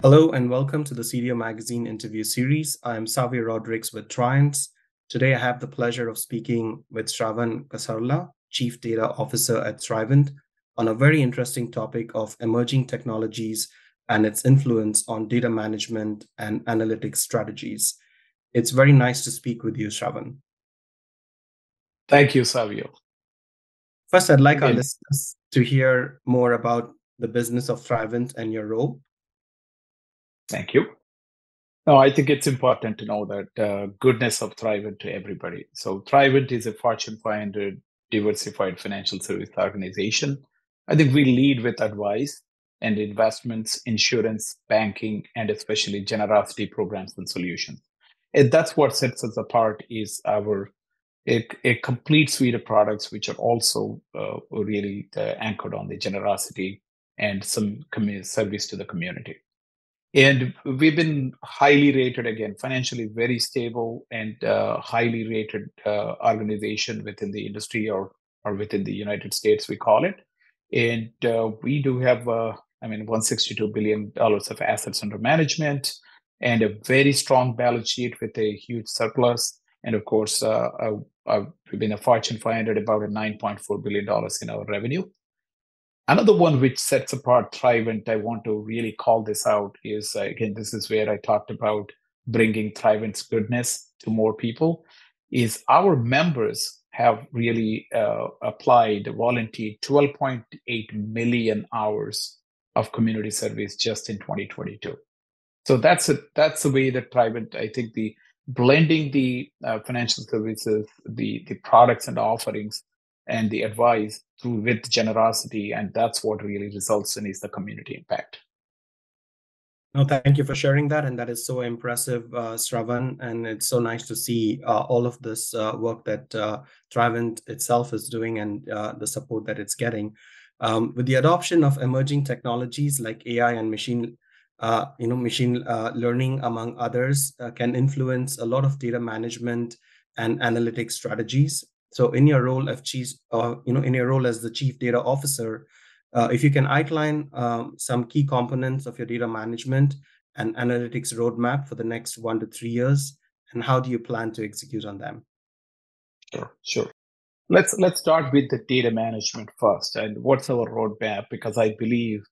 Hello and welcome to the CDO Magazine interview series. I am Savio Rodrigues with Trianz. Today I have the pleasure of speaking with Sravan Kasarla, Chief Data Officer at Thrivent, on a very interesting topic of emerging technologies and its influence on data management and analytics strategies. It's very nice to speak with you, Sravan. Thank you, Savio. First, I'd like our listeners to hear more about the business of Thrivent and your role. Thank you. No, I think it's important to know that uh, goodness of Thrivent to everybody. So Thrivent is a Fortune 500 diversified financial service organization. I think we lead with advice and investments, insurance, banking, and especially generosity programs and solutions. And that's what sets us apart is our a, a complete suite of products which are also uh, really uh, anchored on the generosity and some service to the community and we've been highly rated again financially very stable and uh, highly rated uh, organization within the industry or or within the united states we call it. And uh, we do have uh, i mean 162 billion dollars of assets under management and a very strong balance sheet with a huge surplus. And of course uh, uh, we've been a fortune 500 about a 9.4 billion dollars in our revenue Another one which sets apart Thrivent, I want to really call this out, is uh, again, this is where I talked about bringing Thrivent's goodness to more people, is our members have really uh, applied, volunteered 12.8 million hours of community service just in 2022. So that's a, that's the way that Thrivent, I think the blending the uh, financial services, the, the products and offerings and the advice through with generosity and that's what really results in is the community impact. No thank you for sharing that and that is so impressive uh, Sravan and it's so nice to see uh, all of this uh, work that uh, itself is doing and uh, the support that it's getting. Um, with the adoption of emerging technologies like AI and machine uh, you know machine uh, learning among others can influence a lot of data management and analytics strategies so in your role as chief, uh, you know, in your role as the chief data officer, uh, if you can outline um, some key components of your data management and analytics roadmap for the next one to three years, and how do you plan to execute on them? Sure, sure. Let's let's start with the data management first, and what's our roadmap? Because I believe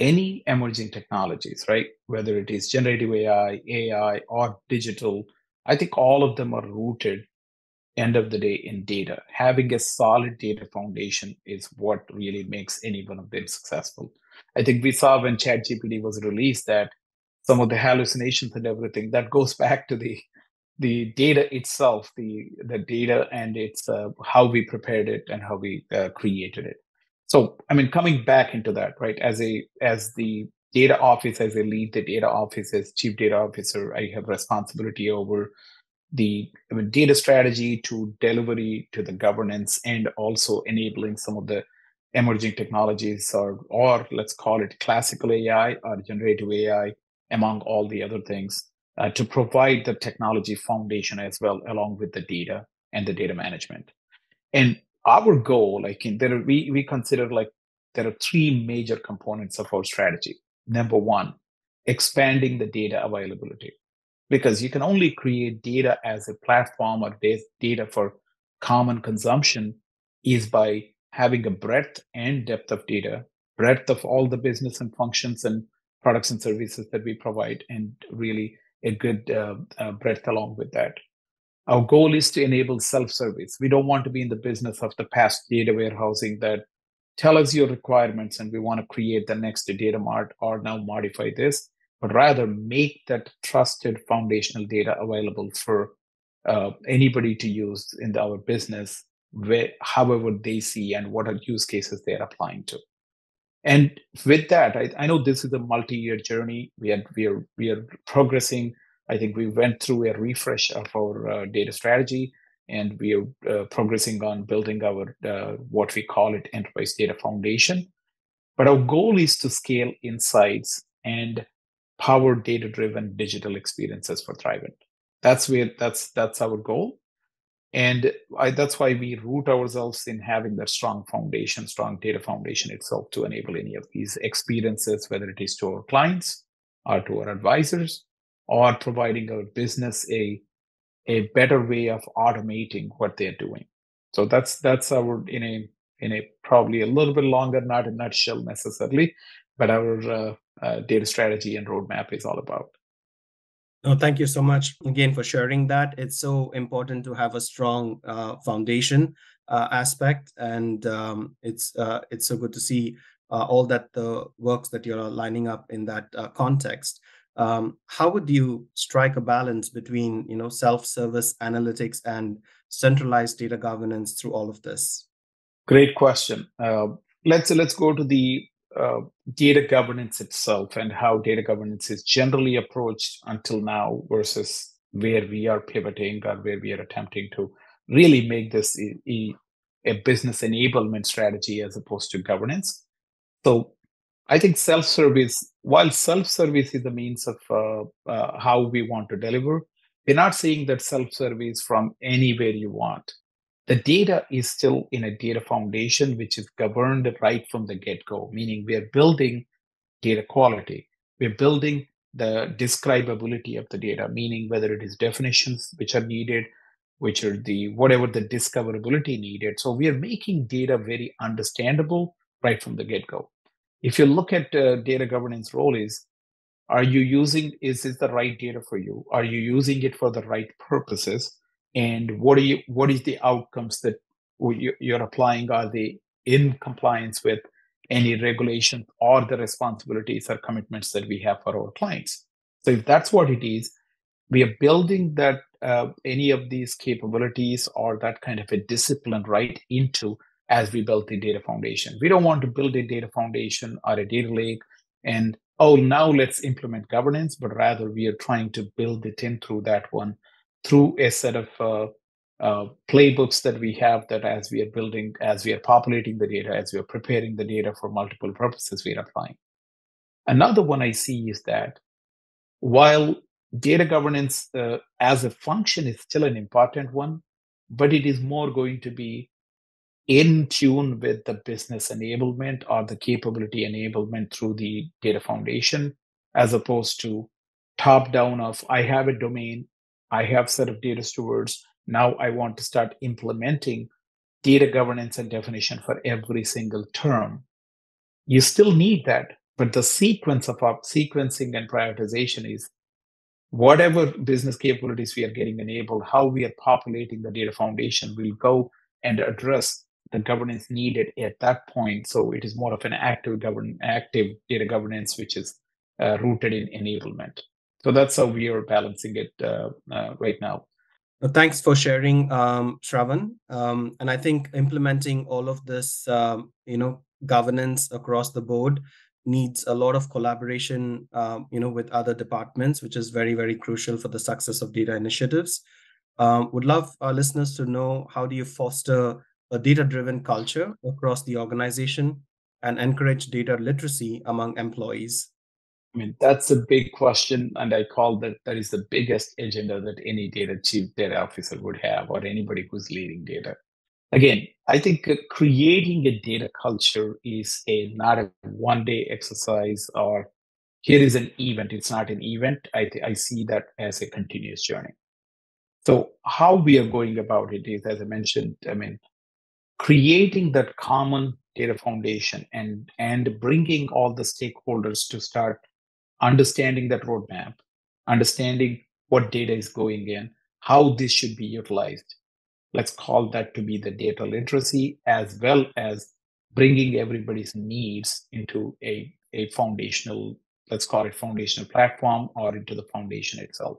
any emerging technologies, right, whether it is generative AI, AI, or digital, I think all of them are rooted end of the day in data. Having a solid data foundation is what really makes any one of them successful. I think we saw when ChatGPT was released that some of the hallucinations and everything that goes back to the the data itself, the the data and it's uh, how we prepared it and how we uh, created it. So I mean, coming back into that, right? As a as the data office, as a lead the data office as chief data officer, I have responsibility over the I mean, data strategy to delivery to the governance and also enabling some of the emerging technologies or or let's call it classical AI or generative AI among all the other things uh, to provide the technology foundation as well along with the data and the data management. And our goal, like in there, we we consider like there are three major components of our strategy. Number one, expanding the data availability because you can only create data as a platform or data for common consumption is by having a breadth and depth of data, breadth of all the business and functions and products and services that we provide, and really a good uh, uh, breadth along with that. Our goal is to enable self-service. We don't want to be in the business of the past data warehousing that tell us your requirements and we want to create the next data mart or now modify this but rather make that trusted foundational data available for uh, anybody to use in our business, where, however they see and what are use cases they're applying to. And with that, I, I know this is a multi-year journey. We are we are we are progressing. I think we went through a refresh of our uh, data strategy, and we are uh, progressing on building our uh, what we call it enterprise data foundation. But our goal is to scale insights and power data driven digital experiences for Thrivent. That's where that's that's our goal. And I, that's why we root ourselves in having that strong foundation, strong data foundation itself to enable any of these experiences, whether it is to our clients or to our advisors or providing our business a a better way of automating what they're doing. So that's that's our in a in a probably a little bit longer, not a nutshell necessarily, but our uh, uh, data strategy and roadmap is all about. No, thank you so much again for sharing that. It's so important to have a strong uh, foundation uh, aspect, and um, it's uh, it's so good to see uh, all that the works that you're lining up in that uh, context. Um, how would you strike a balance between you know self-service analytics and centralized data governance through all of this? Great question. Let's let's go to the uh, data governance itself and how data governance is generally approached until now versus where we are pivoting or where we are attempting to really make this a, a, a business enablement strategy as opposed to governance. So I think self-service, while self-service is the means of uh, uh, how we want to deliver, we're not saying that self-service from anywhere you want the data is still in a data foundation which is governed right from the get-go meaning we're building data quality. We're building the describability of the data meaning whether it is definitions which are needed which are the whatever the discoverability needed. So we are making data very understandable right from the get-go. If you look at uh, data governance role is are you using is this the right data for you? Are you using it for the right purposes and what are you what is the outcomes that you're applying? Are they in compliance with any regulation or the responsibilities or commitments that we have for our clients? So if that's what it is we are building that uh, any of these capabilities or that kind of a discipline right into as we build the data foundation. We don't want to build a data foundation or a data lake and oh now let's implement governance but rather we are trying to build it in through that one through a set of uh, uh, playbooks that we have that as we are building, as we are populating the data, as we are preparing the data for multiple purposes, we are applying. Another one I see is that while data governance uh, as a function is still an important one, but it is more going to be in tune with the business enablement or the capability enablement through the data foundation, as opposed to top down of I have a domain, I have set of data stewards. Now I want to start implementing data governance and definition for every single term. You still need that, but the sequence of our sequencing and prioritization is whatever business capabilities we are getting enabled, how we are populating the data foundation will go and address the governance needed at that point. So it is more of an active govern active data governance, which is uh, rooted in enablement. So that's how we are balancing it uh, uh, right now. thanks for sharing, um, Sravan. Um, and I think implementing all of this, um, you know, governance across the board needs a lot of collaboration, um, you know, with other departments, which is very, very crucial for the success of data initiatives. Um, would love our listeners to know how do you foster a data-driven culture across the organization and encourage data literacy among employees? I mean, that's a big question, and I call that that is the biggest agenda that any data chief data officer would have, or anybody who's leading data. Again, I think creating a data culture is a not a one day exercise or here is an event. It's not an event. I th- I see that as a continuous journey. So how we are going about it is, as I mentioned, I mean, creating that common data foundation and and bringing all the stakeholders to start understanding that roadmap, understanding what data is going in, how this should be utilized. Let's call that to be the data literacy as well as bringing everybody's needs into a, a foundational, let's call it foundational platform or into the foundation itself.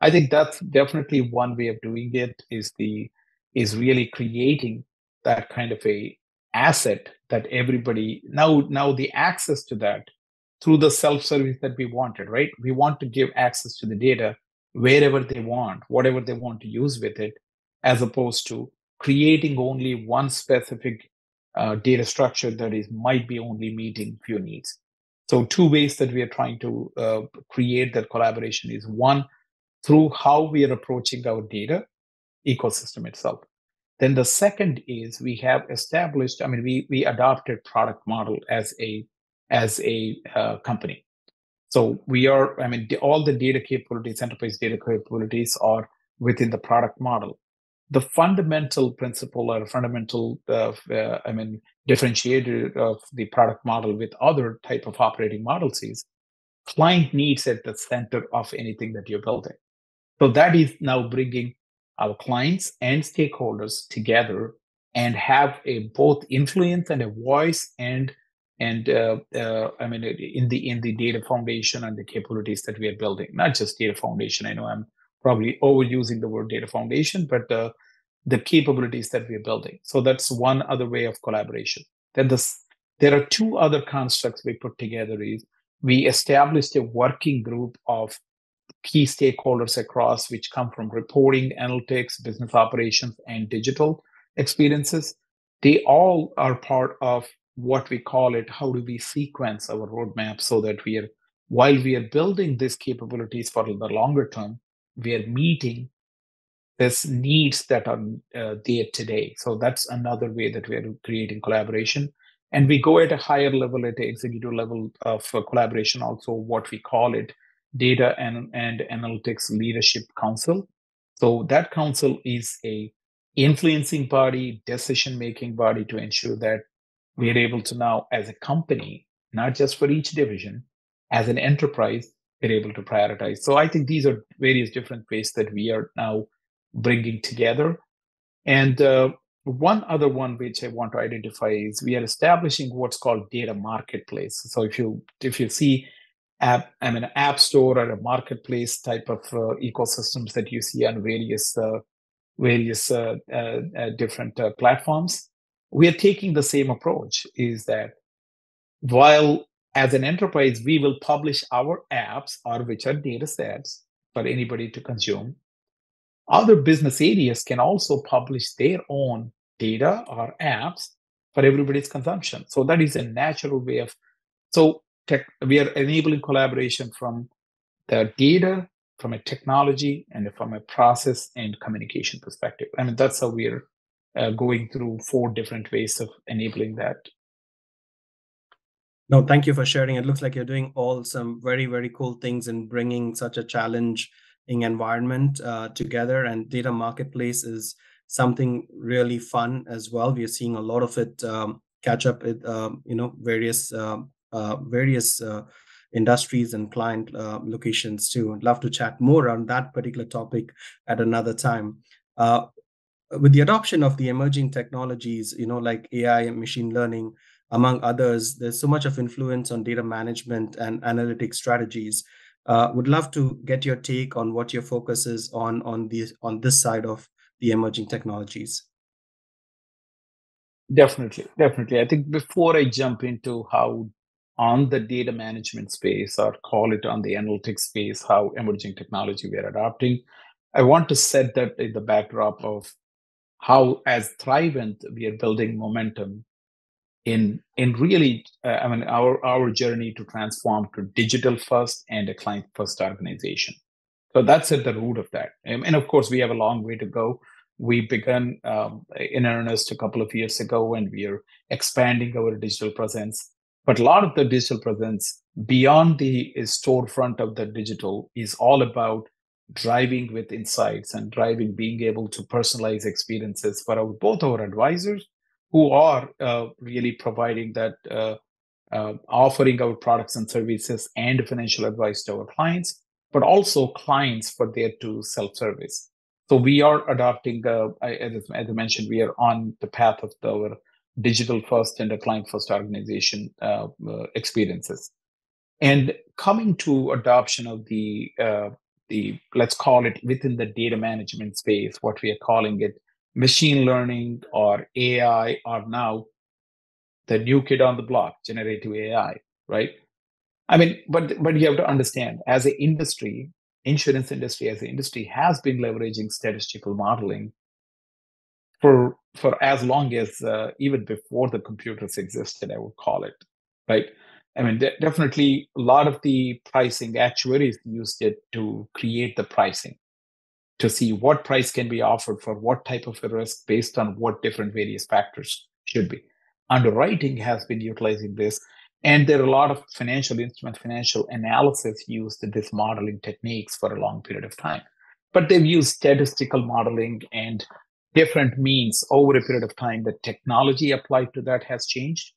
I think that's definitely one way of doing it is the is really creating that kind of a asset that everybody now now the access to that through the self-service that we wanted, right? We want to give access to the data wherever they want, whatever they want to use with it, as opposed to creating only one specific uh, data structure that is might be only meeting few needs. So two ways that we are trying to uh, create that collaboration is one through how we are approaching our data ecosystem itself. Then the second is we have established, I mean, we we adopted product model as a as a uh, company. So we are, I mean, all the data capabilities, enterprise data capabilities are within the product model. The fundamental principle or fundamental, uh, uh, I mean, differentiator of the product model with other type of operating models is client needs at the center of anything that you're building. So that is now bringing our clients and stakeholders together and have a both influence and a voice and and uh, uh, I mean in the in the data foundation and the capabilities that we are building, not just data foundation. I know I'm probably overusing the word data foundation, but uh, the capabilities that we are building. So that's one other way of collaboration. Then this, there are two other constructs we put together. Is we established a working group of key stakeholders across, which come from reporting, analytics, business operations, and digital experiences. They all are part of what we call it how do we sequence our roadmap so that we are while we are building these capabilities for the longer term we are meeting these needs that are uh, there today. So that's another way that we are creating collaboration. And we go at a higher level at the executive level of uh, collaboration also what we call it data and, and analytics leadership council. So that council is a influencing body decision making body to ensure that we are able to now, as a company, not just for each division, as an enterprise, we're able to prioritize. So I think these are various different ways that we are now bringing together. And uh, one other one which I want to identify is we are establishing what's called data marketplace. So if you if you see app, I mean app store or a marketplace type of uh, ecosystems that you see on various uh, various uh, uh, uh, different platforms, we are taking the same approach is that while as an enterprise we will publish our apps or which are data sets for anybody to consume. Other business areas can also publish their own data or apps for everybody's consumption. So that is a natural way of so tech, we are enabling collaboration from the data from a technology and from a process and communication perspective. I mean that's how we're uh, going through four different ways of enabling that. No, thank you for sharing. It looks like you're doing all some very, very cool things in bringing such a challenging environment uh, together. And data marketplace is something really fun as well. We are seeing a lot of it um, catch up with um, you know various um, uh, various uh, industries and client uh, locations too. I'd love to chat more on that particular topic at another time. With the adoption of the emerging technologies, you know, like AI and machine learning, among others, there's so much of influence on data management and analytic strategies. Uh, would love to get your take on what your focus is on on the on this side of the emerging technologies. Definitely, definitely. I think before I jump into how on the data management space or call it on the analytics space, how emerging technology we are adopting, I want to set that in the backdrop of how as Thrivent we are building momentum in in really uh, I mean our our journey to transform to digital first and a client first organization. So that's at the root of that. And, and of course we have a long way to go. We began um, in earnest a couple of years ago, and we are expanding our digital presence. But a lot of the digital presence beyond the storefront of the digital is all about driving with insights and driving being able to personalize experiences for our, both our advisors who are uh, really providing that uh, uh, offering our products and services and financial advice to our clients but also clients for their to self-service. So we are adopting uh, as, i mentioned we are on the path of our digital first and a client first organization uh, uh, experiences. And coming to adoption of the the let's call it within the data management space what we are calling it machine learning or ai are now the new kid on the block generative ai right? I mean but but you have to understand as an industry insurance industry as an industry has been leveraging statistical modeling for for as long as uh, even before the computers existed i would call it right I mean, de- definitely a lot of the pricing actuaries used it to create the pricing to see what price can be offered for what type of a risk based on what different various factors should be. Underwriting has been utilizing this. And there are a lot of financial instrument, financial analysis used this modeling techniques for a long period of time. But they've used statistical modeling and different means over a period of time. The technology applied to that has changed.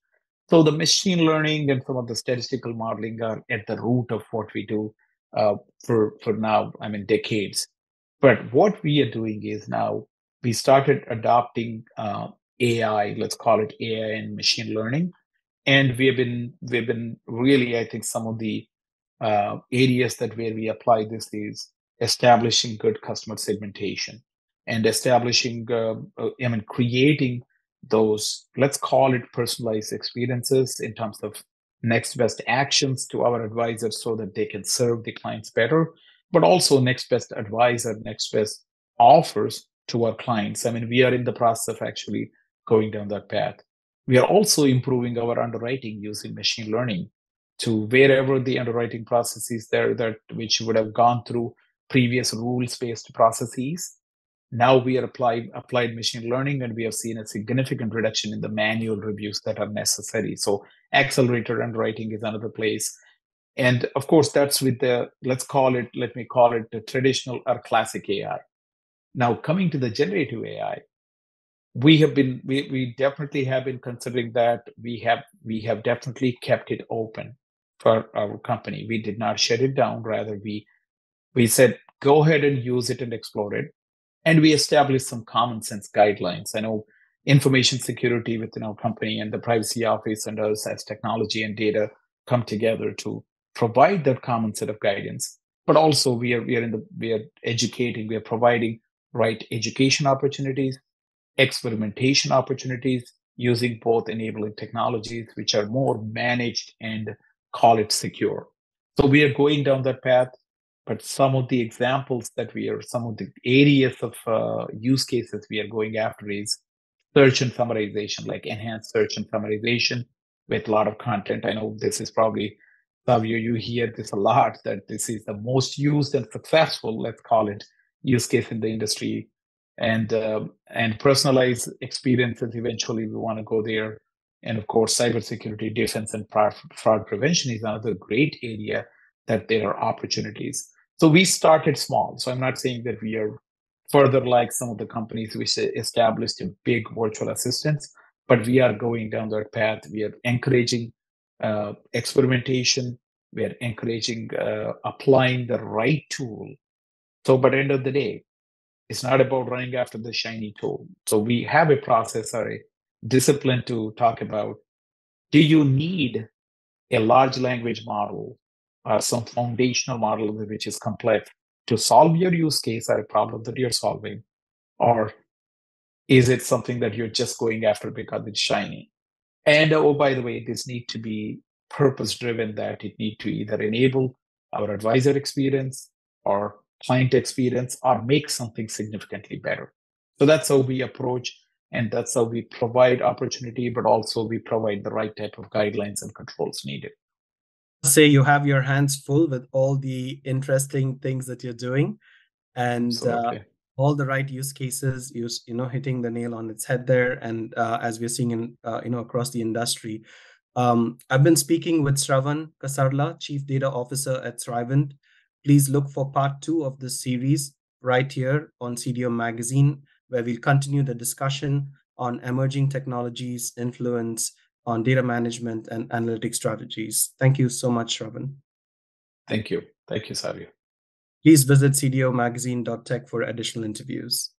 So the machine learning and some of the statistical modeling are at the root of what we do uh, for for now. I mean decades. But what we are doing is now we started adopting uh, AI. Let's call it AI and machine learning and we have been we've been really i think some of the uh, areas that where we apply this is establishing good customer segmentation and establishing uh, uh, i mean creating those let's call it personalized experiences in terms of next best actions to our advisors so that they can serve the clients better but also next best advisor next best offers to our clients i mean we are in the process of actually going down that path we are also improving our underwriting using machine learning to wherever the underwriting processes there that which would have gone through previous rules-based processes. Now we are applied applied machine learning, and we have seen a significant reduction in the manual reviews that are necessary. So accelerated underwriting is another place. And of course, that's with the let's call it, let me call it the traditional or classic AI. Now coming to the generative AI, we have been we, we definitely have been considering that we have we have definitely kept it open for our company we did not shut it down rather we we said go ahead and use it and explore it and we established some common sense guidelines. I know information security within our company and the privacy office and us as technology and data come together to provide that common set of guidance. But also we are we are in the we are educating we are providing right education opportunities experimentation opportunities using both enabling technologies, which are more managed and call it secure. So we are going down that path, but some of the examples that we are, some of the areas of uh, use cases we are going after is search and summarization, like enhanced search and summarization with a lot of content. I know this is probably Savio, you hear this a lot that this is the most used and successful, let's call it, use case in the industry and uh, and personalized experiences. Eventually, we want to go there. And of course, cybersecurity, defense, and fraud prevention is another great area that there are opportunities. So we started small. So I'm not saying that we are further like some of the companies which established a big virtual assistants, but we are going down that path. We are encouraging uh, experimentation. We are encouraging uh, applying the right tool. So, but end of the day, it's not about running after the shiny tool. So we have a process or a discipline to talk about do you need a large language model or some foundational model which is complex to solve your use case or a problem that you're solving? Or is it something that you're just going after because it's shiny? And oh, by the way, this need to be purpose driven that it need to either enable our advisor experience or client experience or make something significantly better. So that's how we approach and that's how we provide opportunity, but also we provide the right type of guidelines and controls needed. Say you have your hands full with all the interesting things that you're doing and uh, all the right use cases, you, you know, hitting the nail on its head there. And uh, as we're seeing in, uh, you know, across the industry, um, I've been speaking with Sravan Kasarla, Chief Data Officer at Thrivent, Please look for part two of this series right here on CDO Magazine, where we'll continue the discussion on emerging technologies, influence on data management and analytic strategies. Thank you so much, Sravan. Thank you. Thank you, Savio. Please visit cdomagazine.tech for additional interviews.